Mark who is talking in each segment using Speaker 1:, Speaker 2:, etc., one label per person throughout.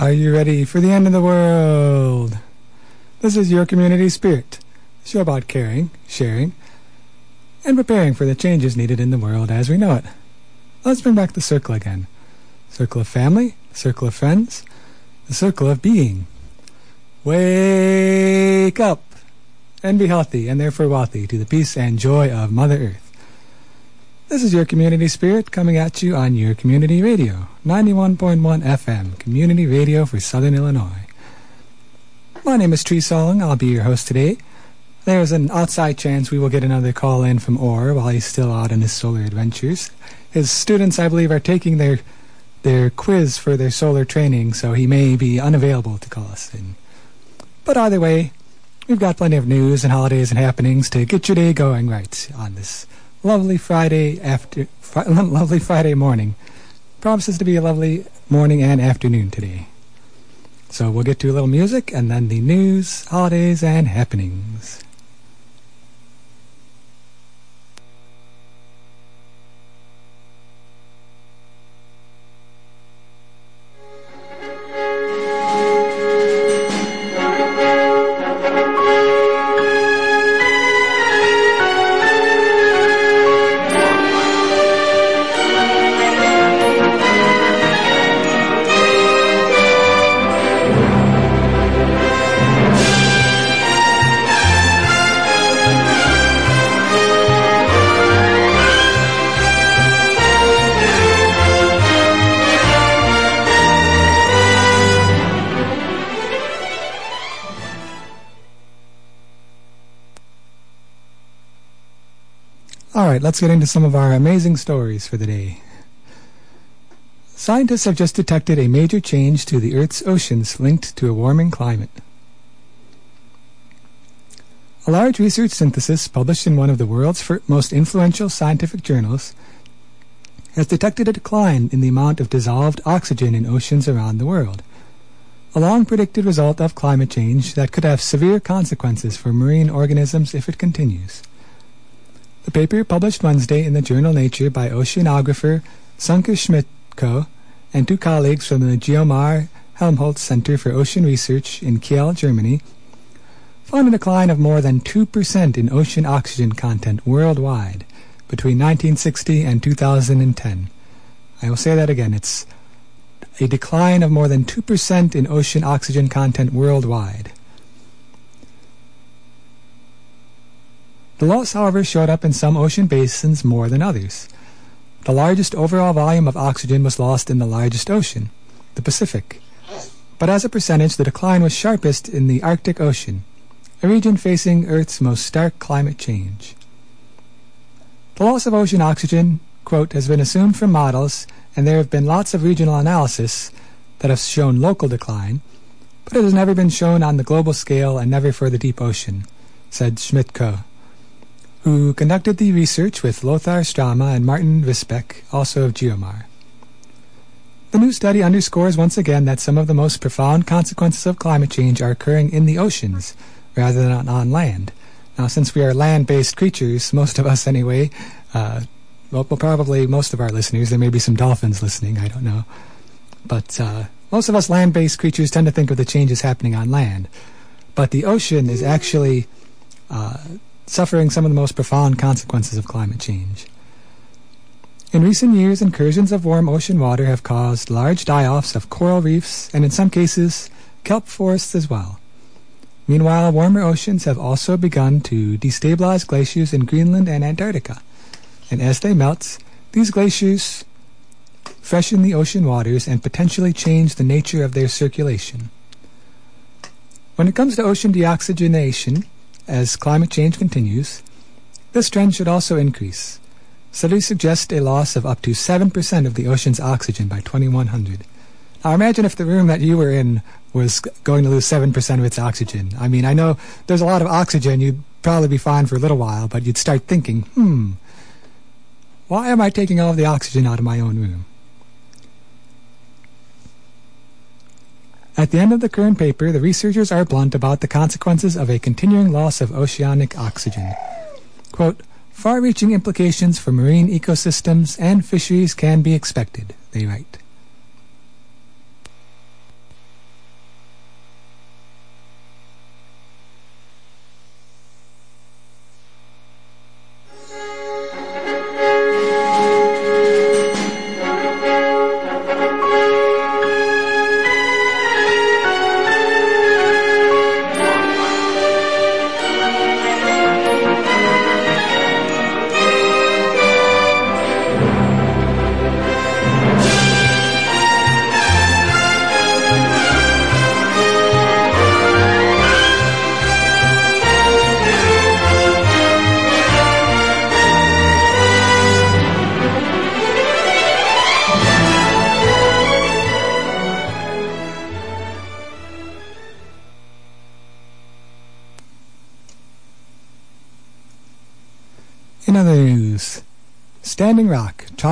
Speaker 1: Are you ready for the end of the world? This is your community spirit, show about caring, sharing, and preparing for the changes needed in the world as we know it. Let's bring back the circle again. Circle of family, circle of friends, the circle of being. Wake up and be healthy and therefore wealthy to the peace and joy of Mother Earth. This is your community spirit coming at you on your community radio, 91.1 FM, community radio for Southern Illinois. My name is Tree Song. I'll be your host today. There's an outside chance we will get another call in from Orr while he's still out on his solar adventures. His students, I believe, are taking their their quiz for their solar training, so he may be unavailable to call us in. But either way, we've got plenty of news and holidays and happenings to get your day going right on this lovely Friday after lovely Friday morning. Promises to be a lovely morning and afternoon today. So we'll get to a little music and then the news, holidays, and happenings. All right, let's get into some of our amazing stories for the day. Scientists have just detected a major change to the Earth's oceans linked to a warming climate. A large research synthesis published in one of the world's most influential scientific journals has detected a decline in the amount of dissolved oxygen in oceans around the world, a long predicted result of climate change that could have severe consequences for marine organisms if it continues. The paper published Wednesday in the journal Nature by oceanographer Sunke Schmidtko and two colleagues from the Geomar Helmholtz Center for Ocean Research in Kiel, Germany, found a decline of more than 2% in ocean oxygen content worldwide between 1960 and 2010. I will say that again. It's a decline of more than 2% in ocean oxygen content worldwide. The loss, however, showed up in some ocean basins more than others. The largest overall volume of oxygen was lost in the largest ocean, the Pacific. But as a percentage, the decline was sharpest in the Arctic Ocean, a region facing Earth's most stark climate change. The loss of ocean oxygen, quote, has been assumed from models, and there have been lots of regional analysis that have shown local decline, but it has never been shown on the global scale and never for the deep ocean, said Schmidtko who conducted the research with Lothar Stramma and Martin Visbeck, also of Geomar. The new study underscores once again that some of the most profound consequences of climate change are occurring in the oceans rather than on land. Now, since we are land-based creatures, most of us anyway, uh, well, probably most of our listeners, there may be some dolphins listening, I don't know. But uh, most of us land-based creatures tend to think of the changes happening on land. But the ocean is actually uh, suffering some of the most profound consequences of climate change. In recent years, incursions of warm ocean water have caused large die-offs of coral reefs and in some cases kelp forests as well. Meanwhile, warmer oceans have also begun to destabilize glaciers in Greenland and Antarctica. And as they melt, these glaciers freshen the ocean waters and potentially change the nature of their circulation. When it comes to ocean deoxygenation, as climate change continues, this trend should also increase. Studies suggest a loss of up to 7% of the ocean's oxygen by 2100. Now imagine if the room that you were in was going to lose 7% of its oxygen. I mean, I know there's a lot of oxygen, you'd probably be fine for a little while, but you'd start thinking, hmm, why am I taking all the oxygen out of my own room? At the end of the current paper, the researchers are blunt about the consequences of a continuing loss of oceanic oxygen. Quote, Far-reaching implications for marine ecosystems and fisheries can be expected, they write.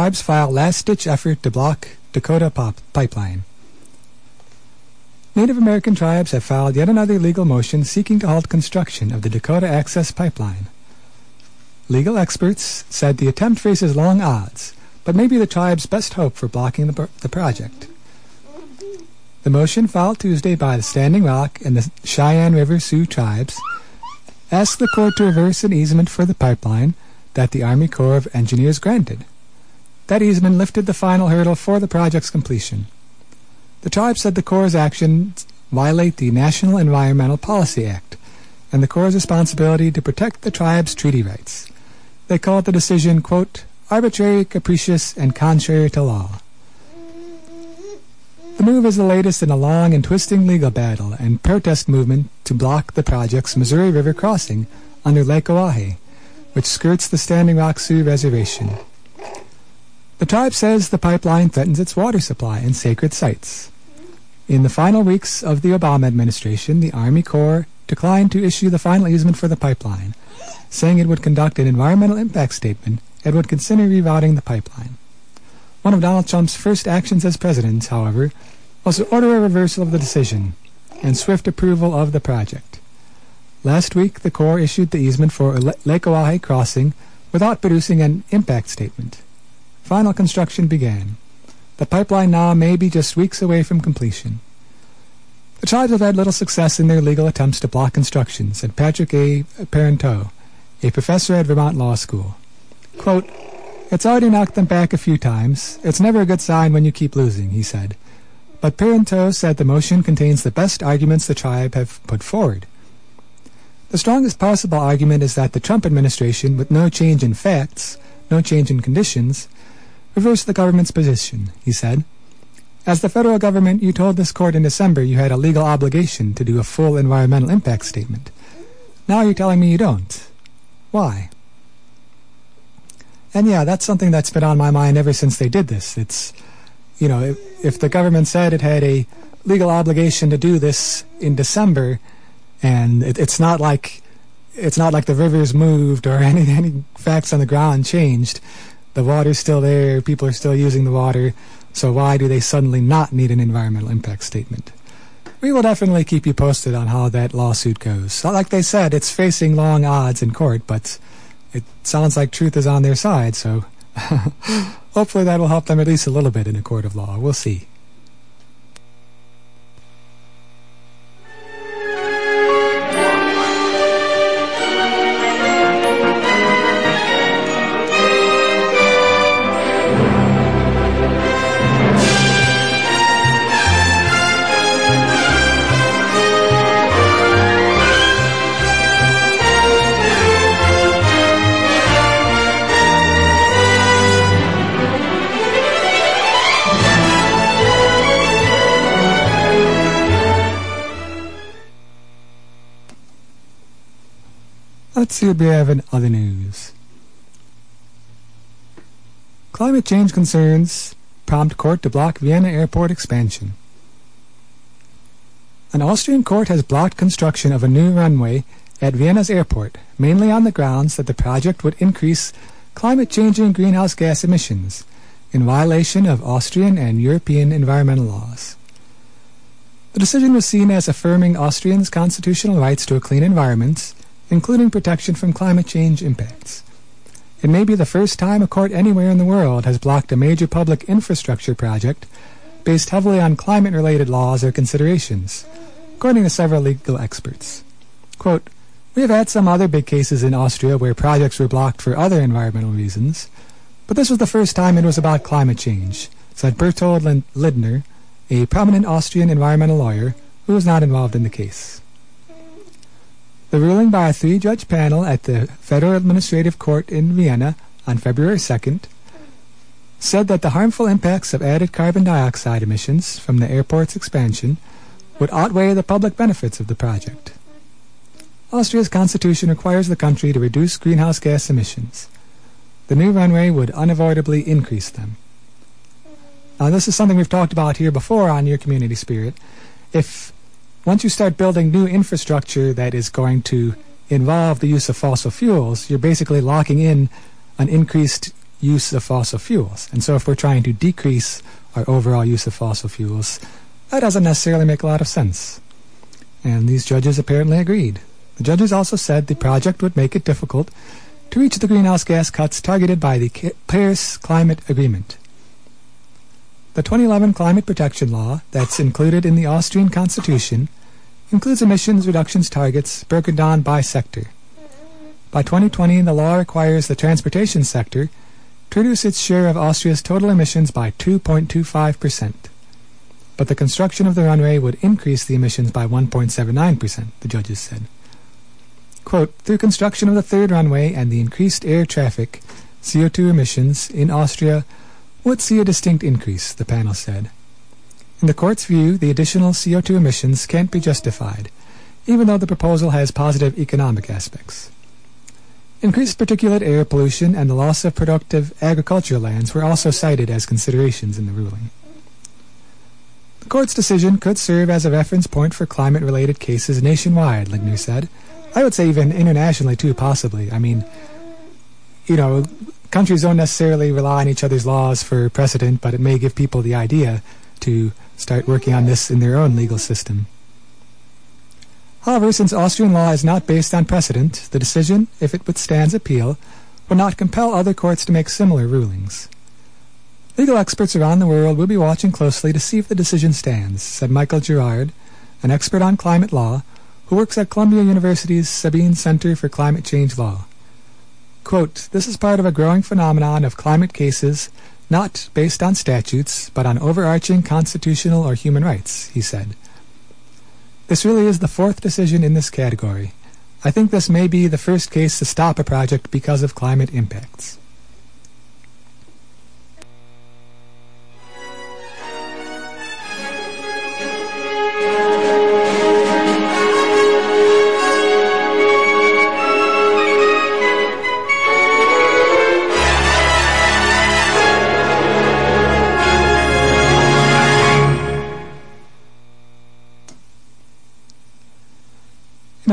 Speaker 1: Tribes file last-ditch effort to block Dakota pop- pipeline. Native American tribes have filed yet another legal motion seeking to halt construction of the Dakota Access Pipeline. Legal experts said the attempt faces long odds, but may be the tribe's best hope for blocking the, the project. The motion filed Tuesday by the Standing Rock and the Cheyenne River Sioux tribes asked the court to reverse an easement for the pipeline that the Army Corps of Engineers granted. That easement lifted the final hurdle for the project's completion. The tribe said the Corps' actions violate the National Environmental Policy Act and the Corps' responsibility to protect the tribe's treaty rights. They called the decision, quote, arbitrary, capricious, and contrary to law. The move is the latest in a long and twisting legal battle and protest movement to block the project's Missouri River crossing under Lake Oahe, which skirts the Standing Rock Sioux Reservation. The tribe says the pipeline threatens its water supply and sacred sites. In the final weeks of the Obama administration, the Army Corps declined to issue the final easement for the pipeline, saying it would conduct an environmental impact statement and would consider rerouting the pipeline. One of Donald Trump's first actions as president, however, was to order a reversal of the decision and swift approval of the project. Last week, the Corps issued the easement for Lake Oahe crossing without producing an impact statement. Final construction began. The pipeline now may be just weeks away from completion. The tribes have had little success in their legal attempts to block construction, said Patrick A. Parenteau, a professor at Vermont Law School. Quote, It's already knocked them back a few times. It's never a good sign when you keep losing, he said. But Parenteau said the motion contains the best arguments the tribe have put forward. The strongest possible argument is that the Trump administration, with no change in facts, no change in conditions, reverse the government's position, he said. As the federal government, you told this court in December you had a legal obligation to do a full environmental impact statement. Now you're telling me you don't. Why? And yeah, that's something that's been on my mind ever since they did this. It's, you know, if, if the government said it had a legal obligation to do this in December, and it, it's not like it's not like the rivers moved or any any facts on the ground changed. The water's still there, people are still using the water, so why do they suddenly not need an environmental impact statement? We will definitely keep you posted on how that lawsuit goes. Like they said, it's facing long odds in court, but it sounds like truth is on their side, so hopefully that will help them at least a little bit in a court of law. We'll see. See what we have in other news. Climate change concerns prompt court to block Vienna airport expansion. An Austrian court has blocked construction of a new runway at Vienna's airport, mainly on the grounds that the project would increase climate-changing greenhouse gas emissions, in violation of Austrian and European environmental laws. The decision was seen as affirming Austrians' constitutional rights to a clean environment including protection from climate change impacts. It may be the first time a court anywhere in the world has blocked a major public infrastructure project based heavily on climate-related laws or considerations, according to several legal experts. Quote, we have had some other big cases in Austria where projects were blocked for other environmental reasons, but this was the first time it was about climate change, said Bertold Lindner, a prominent Austrian environmental lawyer who was not involved in the case. The ruling by a three-judge panel at the Federal Administrative Court in Vienna on February 2nd said that the harmful impacts of added carbon dioxide emissions from the airport's expansion would outweigh the public benefits of the project. Austria's constitution requires the country to reduce greenhouse gas emissions. The new runway would unavoidably increase them. Now, this is something we've talked about here before on Your Community Spirit. If once you start building new infrastructure that is going to involve the use of fossil fuels, you're basically locking in an increased use of fossil fuels. And so if we're trying to decrease our overall use of fossil fuels, that doesn't necessarily make a lot of sense. And these judges apparently agreed. The judges also said the project would make it difficult to reach the greenhouse gas cuts targeted by the Paris Climate Agreement. The 2011 Climate Protection Law, that's included in the Austrian Constitution, includes emissions reductions targets broken down by sector. By 2020, the law requires the transportation sector to reduce its share of Austria's total emissions by 2.25%. But the construction of the runway would increase the emissions by 1.79%, the judges said. Quote, through construction of the third runway and the increased air traffic, CO2 emissions in Austria would see a distinct increase, the panel said. In the court's view, the additional CO2 emissions can't be justified, even though the proposal has positive economic aspects. Increased particulate air pollution and the loss of productive agricultural lands were also cited as considerations in the ruling. The court's decision could serve as a reference point for climate-related cases nationwide, Lindner said. I would say even internationally too, possibly. I mean, you know, countries don't necessarily rely on each other's laws for precedent, but it may give people the idea to start working on this in their own legal system. However, since Austrian law is not based on precedent, the decision, if it withstands appeal, will not compel other courts to make similar rulings. Legal experts around the world will be watching closely to see if the decision stands, said Michael Gerrard, an expert on climate law who works at Columbia University's Sabin Center for Climate Change Law. Quote, this is part of a growing phenomenon of climate cases not based on statutes, but on overarching constitutional or human rights, he said. This really is the fourth decision in this category. I think this may be the first case to stop a project because of climate impacts.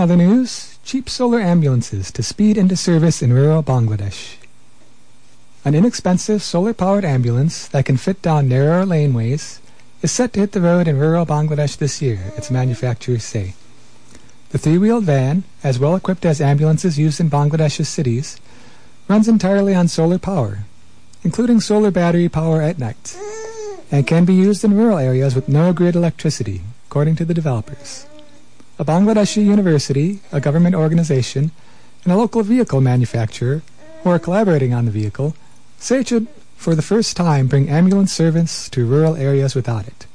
Speaker 1: Other news, cheap solar ambulances to speed into service in rural Bangladesh. An inexpensive solar-powered ambulance that can fit down narrower laneways is set to hit the road in rural Bangladesh this year, its manufacturers say. The three-wheeled van, as well equipped as ambulances used in Bangladesh's cities, runs entirely on solar power, including solar battery power at night, and can be used in rural areas with no grid electricity, according to the developers a Bangladeshi university, a government organization, and a local vehicle manufacturer who are collaborating on the vehicle say it should, for the first time, bring ambulance service to rural areas without it.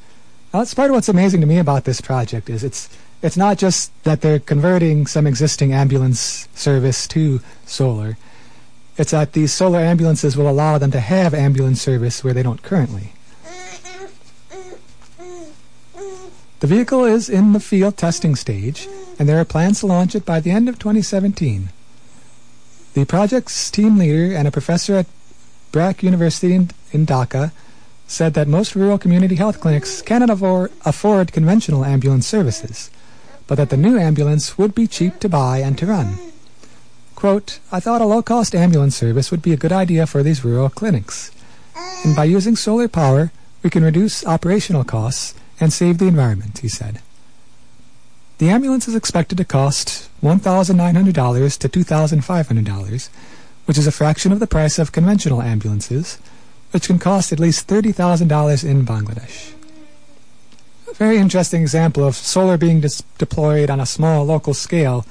Speaker 1: Now, that's part of what's amazing to me about this project is it's it's not just that they're converting some existing ambulance service to solar. It's that these solar ambulances will allow them to have ambulance service where they don't currently. The vehicle is in the field testing stage, and there are plans to launch it by the end of 2017. The project's team leader and a professor at BRAC University in, in Dhaka said that most rural community health clinics cannot afford, afford conventional ambulance services, but that the new ambulance would be cheap to buy and to run. Quote, I thought a low-cost ambulance service would be a good idea for these rural clinics. And by using solar power, we can reduce operational costs and save the environment, he said. The ambulance is expected to cost $1,900 to $2,500, which is a fraction of the price of conventional ambulances, which can cost at least $30,000 in Bangladesh. A very interesting example of solar being deployed on a small local scale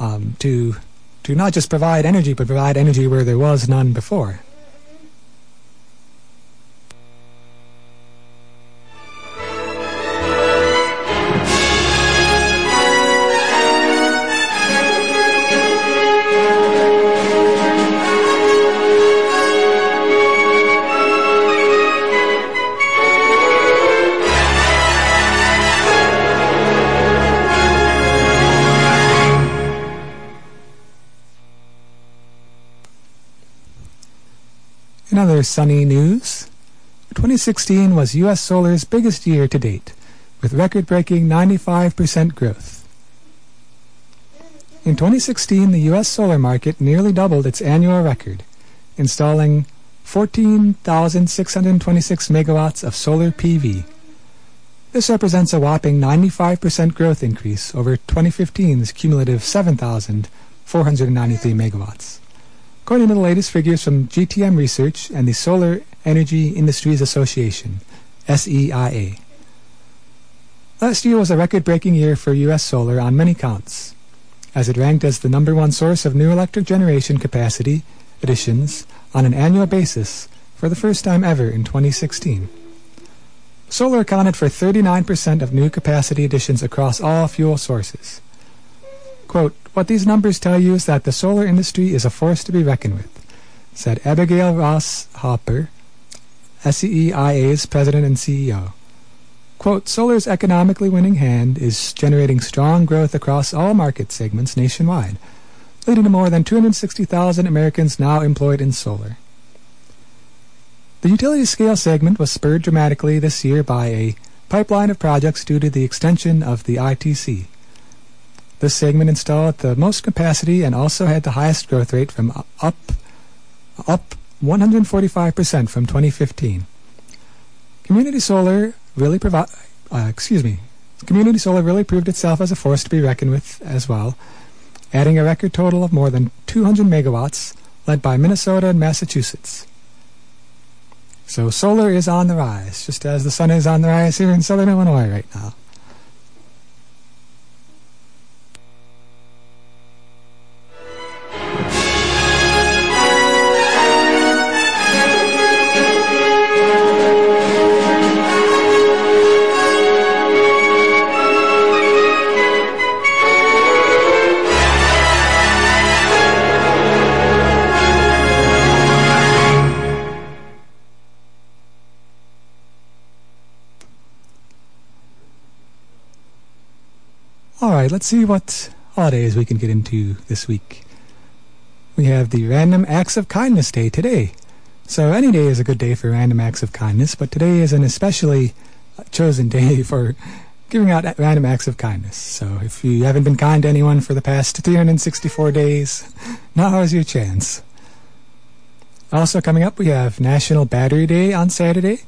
Speaker 1: um, to, to not just provide energy, but provide energy where there was none before. Sunny news, 2016 was U.S. Solar's biggest year to date, with record-breaking 95% growth. In 2016, the U.S. solar market nearly doubled its annual record, installing 14,626 megawatts of solar PV. This represents a whopping 95% growth increase over 2015's cumulative 7,493 megawatts. According to the latest figures from GTM Research and the Solar Energy Industries Association, SEIA. Last year was a record-breaking year for U.S. solar on many counts, as it ranked as the number one source of new electric generation capacity additions on an annual basis for the first time ever in 2016. Solar accounted for 39% of new capacity additions across all fuel sources. Quote, what these numbers tell you is that the solar industry is a force to be reckoned with, said Abigail Ross Hopper, SEIA's president and CEO. Quote, solar's economically winning hand is generating strong growth across all market segments nationwide, leading to more than 260,000 Americans now employed in solar. The utility scale segment was spurred dramatically this year by a pipeline of projects due to the extension of the ITC. This segment installed the most capacity and also had the highest growth rate from up up 145% from 2015. Community solar really provide uh, excuse me. Community solar really proved itself as a force to be reckoned with as well, adding a record total of more than 200 megawatts, led by Minnesota and Massachusetts. So solar is on the rise, just as the sun is on the rise here in southern Illinois right now. Let's see what holidays we can get into this week. We have the Random Acts of Kindness Day today. So any day is a good day for random acts of kindness, but today is an especially chosen day for giving out random acts of kindness. So if you haven't been kind to anyone for the past 364 days, now is your chance. Also coming up, we have National Battery Day on Saturday.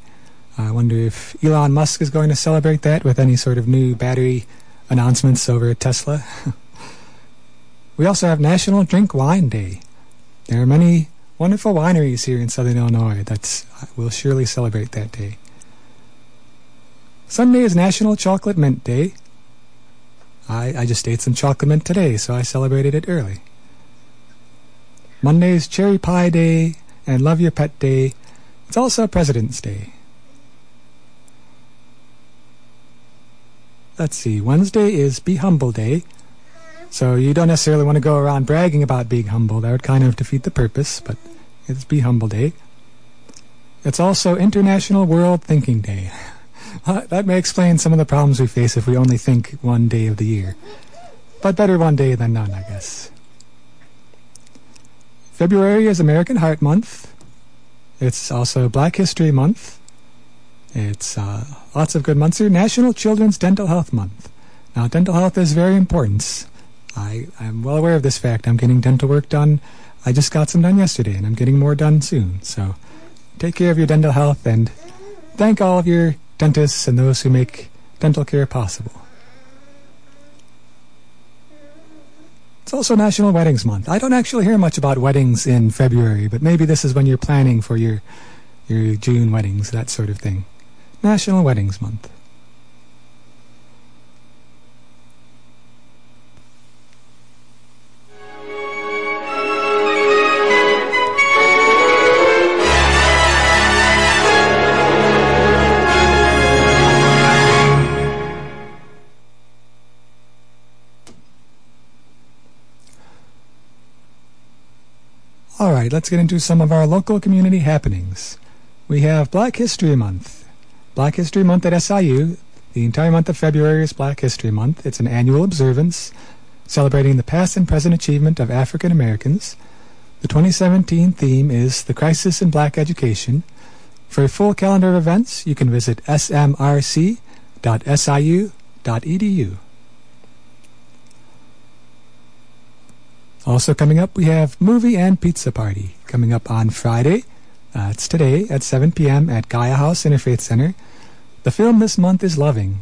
Speaker 1: I wonder if Elon Musk is going to celebrate that with any sort of new battery announcements over at Tesla. we also have National Drink Wine Day. There are many wonderful wineries here in southern Illinois that will surely celebrate that day. Sunday is National Chocolate Mint Day. I, I just ate some chocolate mint today, so I celebrated it early. Monday is Cherry Pie Day and Love Your Pet Day. It's also President's Day. Let's see, Wednesday is Be Humble Day. So you don't necessarily want to go around bragging about being humble. That would kind of defeat the purpose, but it's Be Humble Day. It's also International World Thinking Day. Uh, that may explain some of the problems we face if we only think one day of the year. But better one day than none, I guess. February is American Heart Month. It's also Black History Month. It's uh, lots of good months here. National Children's Dental Health Month. Now, dental health is very important. I, I'm well aware of this fact. I'm getting dental work done. I just got some done yesterday, and I'm getting more done soon. So, take care of your dental health and thank all of your dentists and those who make dental care possible. It's also National Weddings Month. I don't actually hear much about weddings in February, but maybe this is when you're planning for your your June weddings, that sort of thing. National Weddings Month. All right, let's get into some of our local community happenings. We have Black History Month. Black History Month at SIU. The entire month of February is Black History Month. It's an annual observance celebrating the past and present achievement of African Americans. The 2017 theme is The Crisis in Black Education. For a full calendar of events, you can visit smrc.siu.edu. Also coming up, we have Movie and Pizza Party coming up on Friday. Uh, it's today at 7 p.m. at Gaia House Interfaith Center. The film this month is Loving,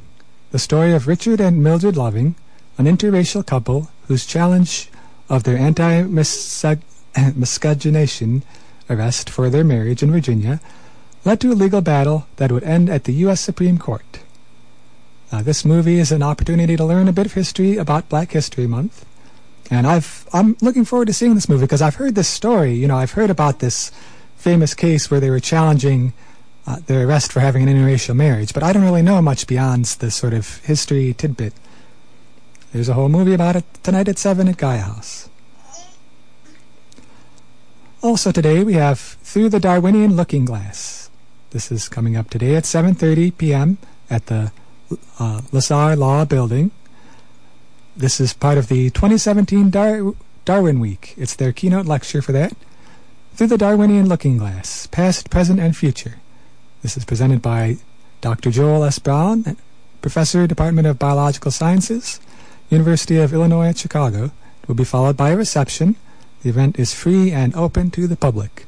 Speaker 1: the story of Richard and Mildred Loving, an interracial couple whose challenge of their anti-miscegenation arrest for their marriage in Virginia led to a legal battle that would end at the U.S. Supreme Court. Uh, this movie is an opportunity to learn a bit of history about Black History Month. And I've I'm looking forward to seeing this movie because I've heard this story. You know, I've heard about this famous case where they were challenging uh, their arrest for having an interracial marriage, but I don't really know much beyond this sort of history tidbit. There's a whole movie about it tonight at 7 at Gaia House. Also today we have Through the Darwinian Looking Glass. This is coming up today at 7.30 p.m. at the uh, Lesar Law Building. This is part of the 2017 Dar- Darwin Week. It's their keynote lecture for that. Through the Darwinian Looking Glass, Past, Present, and Future. This is presented by Dr. Joel S. Brown, Professor, Department of Biological Sciences, University of Illinois at Chicago. It will be followed by a reception. The event is free and open to the public.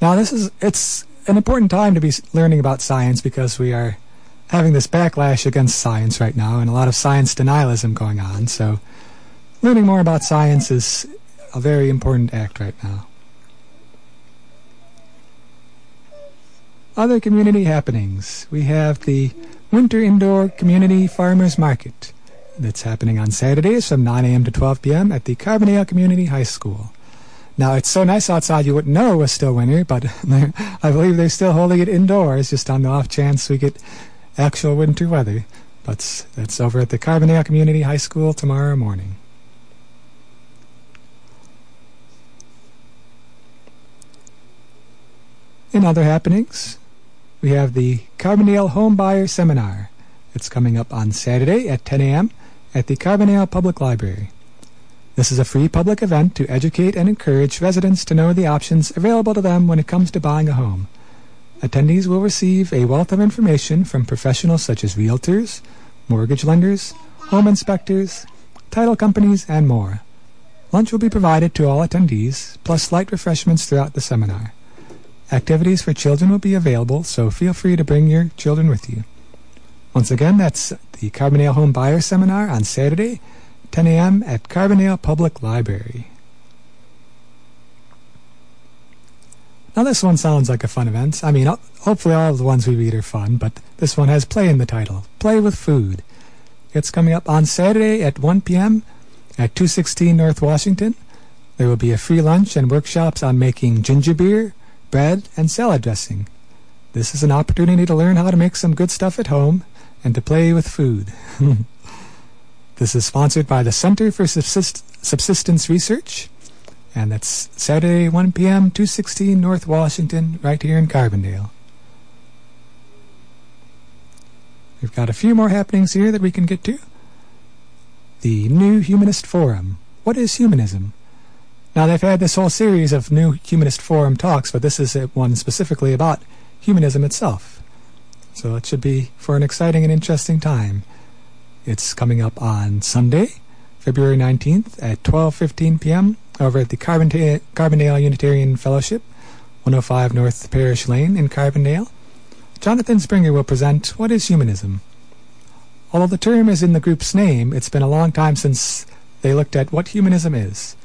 Speaker 1: Now, this is it's an important time to be learning about science because we are having this backlash against science right now and a lot of science denialism going on. So, learning more about science is a very important act right now. Other community happenings. We have the Winter Indoor Community Farmers Market that's happening on Saturdays from 9 a.m. to 12 p.m. at the Carbondale Community High School. Now, it's so nice outside you wouldn't know it was still winter, but I believe they're still holding it indoors just on the off chance we get actual winter weather. But that's over at the Carbondale Community High School tomorrow morning. In other happenings, we have the Carbondale Homebuyer Seminar. It's coming up on Saturday at 10 a.m. at the Carbondale Public Library. This is a free public event to educate and encourage residents to know the options available to them when it comes to buying a home. Attendees will receive a wealth of information from professionals such as realtors, mortgage lenders, home inspectors, title companies, and more. Lunch will be provided to all attendees, plus light refreshments throughout the seminar. Activities for children will be available, so feel free to bring your children with you. Once again, that's the Carbondale Home Buyer Seminar on Saturday, 10 a.m. at Carbondale Public Library. Now, this one sounds like a fun event. I mean, hopefully, all of the ones we read are fun, but this one has play in the title Play with Food. It's coming up on Saturday at 1 p.m. at 216 North Washington. There will be a free lunch and workshops on making ginger beer, bread, and salad dressing. This is an opportunity to learn how to make some good stuff at home and to play with food. this is sponsored by the Center for Subsist- Subsistence Research and that's Saturday, 1 p.m., 216 North Washington, right here in Carbondale. We've got a few more happenings here that we can get to. The New Humanist Forum. What is humanism? Now, they've had this whole series of New Humanist Forum talks, but this is one specifically about humanism itself. So it should be for an exciting and interesting time. It's coming up on Sunday, February 19th at 12:15 p.m over at the Carbondale, Carbondale Unitarian Fellowship, 105 North Parrish Lane in Carbondale. Jonathan Springer will present What is Humanism? Although the term is in the group's name, it's been a long time since they looked at what humanism is.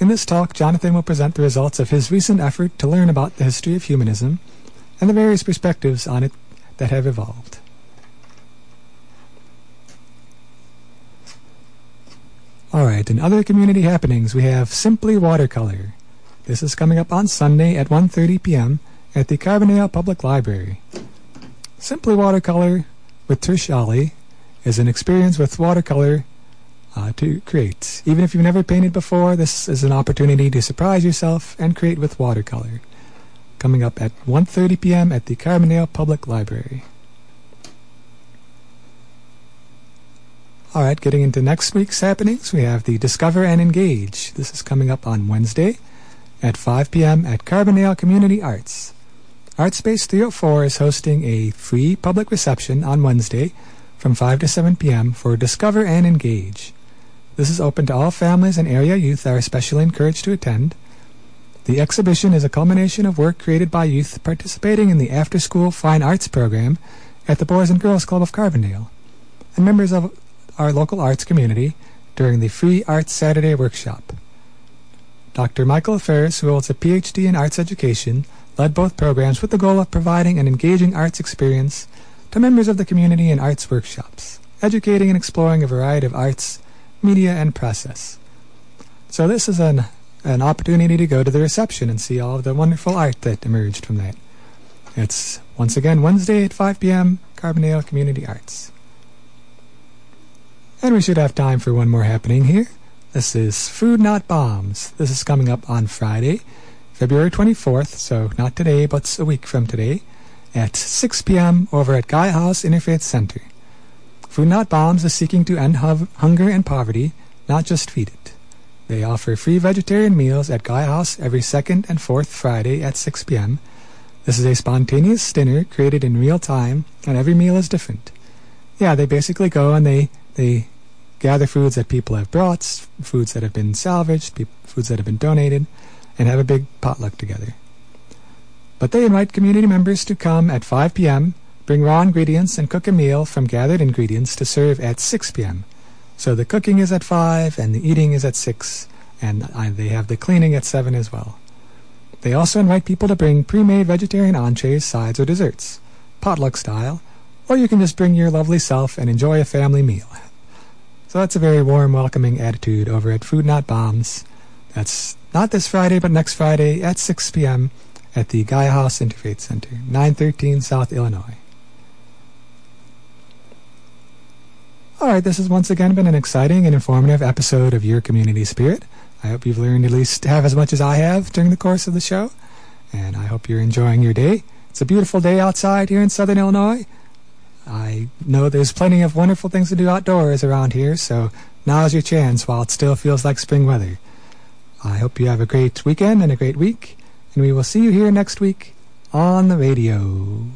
Speaker 1: In this talk, Jonathan will present the results of his recent effort to learn about the history of humanism and the various perspectives on it that have evolved. All right, in other community happenings, we have Simply Watercolor. This is coming up on Sunday at 1.30 p.m. at the Carbondale Public Library. Simply Watercolor with Trish is an experience with watercolor uh, to create. Even if you've never painted before, this is an opportunity to surprise yourself and create with watercolor. Coming up at 1.30 p.m. at the Carbondale Public Library. All right, getting into next week's happenings, we have the Discover and Engage. This is coming up on Wednesday at 5 p.m. at Carbondale Community Arts. ArtSpace 304 is hosting a free public reception on Wednesday from 5 to 7 p.m. for Discover and Engage. This is open to all families and area youth that are especially encouraged to attend. The exhibition is a culmination of work created by youth participating in the After School Fine Arts program at the Boys and Girls Club of Carbondale and members of our local arts community during the Free Arts Saturday workshop. Dr. Michael Ferris, who holds a PhD in arts education, led both programs with the goal of providing an engaging arts experience to members of the community in arts workshops, educating and exploring a variety of arts media, and process. So this is an an opportunity to go to the reception and see all of the wonderful art that emerged from that. It's once again Wednesday at 5 p.m. Carbondale Community Arts. And we should have time for one more happening here. This is Food Not Bombs. This is coming up on Friday, February 24th, so not today, but a week from today, at 6 p.m. over at Gaia House Interfaith Center. Food Not Bombs is seeking to end hunger and poverty, not just feed it. They offer free vegetarian meals at Gaia House every second and fourth Friday at 6 p.m. This is a spontaneous dinner created in real time, and every meal is different. Yeah, they basically go and they they gather foods that people have brought, foods that have been salvaged, foods that have been donated, and have a big potluck together. But they invite community members to come at 5 p.m. Bring raw ingredients and cook a meal from gathered ingredients to serve at 6 p.m. So the cooking is at 5 and the eating is at 6, and they have the cleaning at 7 as well. They also invite people to bring pre-made vegetarian entrees, sides, or desserts, potluck style, or you can just bring your lovely self and enjoy a family meal. So that's a very warm, welcoming attitude over at Food Not Bombs. That's not this Friday, but next Friday at 6 p.m. at the Gaia House Interfaith Center, 913 South Illinois. All right, this has once again been an exciting and informative episode of Your Community Spirit. I hope you've learned at least half as much as I have during the course of the show, and I hope you're enjoying your day. It's a beautiful day outside here in southern Illinois. I know there's plenty of wonderful things to do outdoors around here, so now's your chance while it still feels like spring weather. I hope you have a great weekend and a great week, and we will see you here next week on the radio.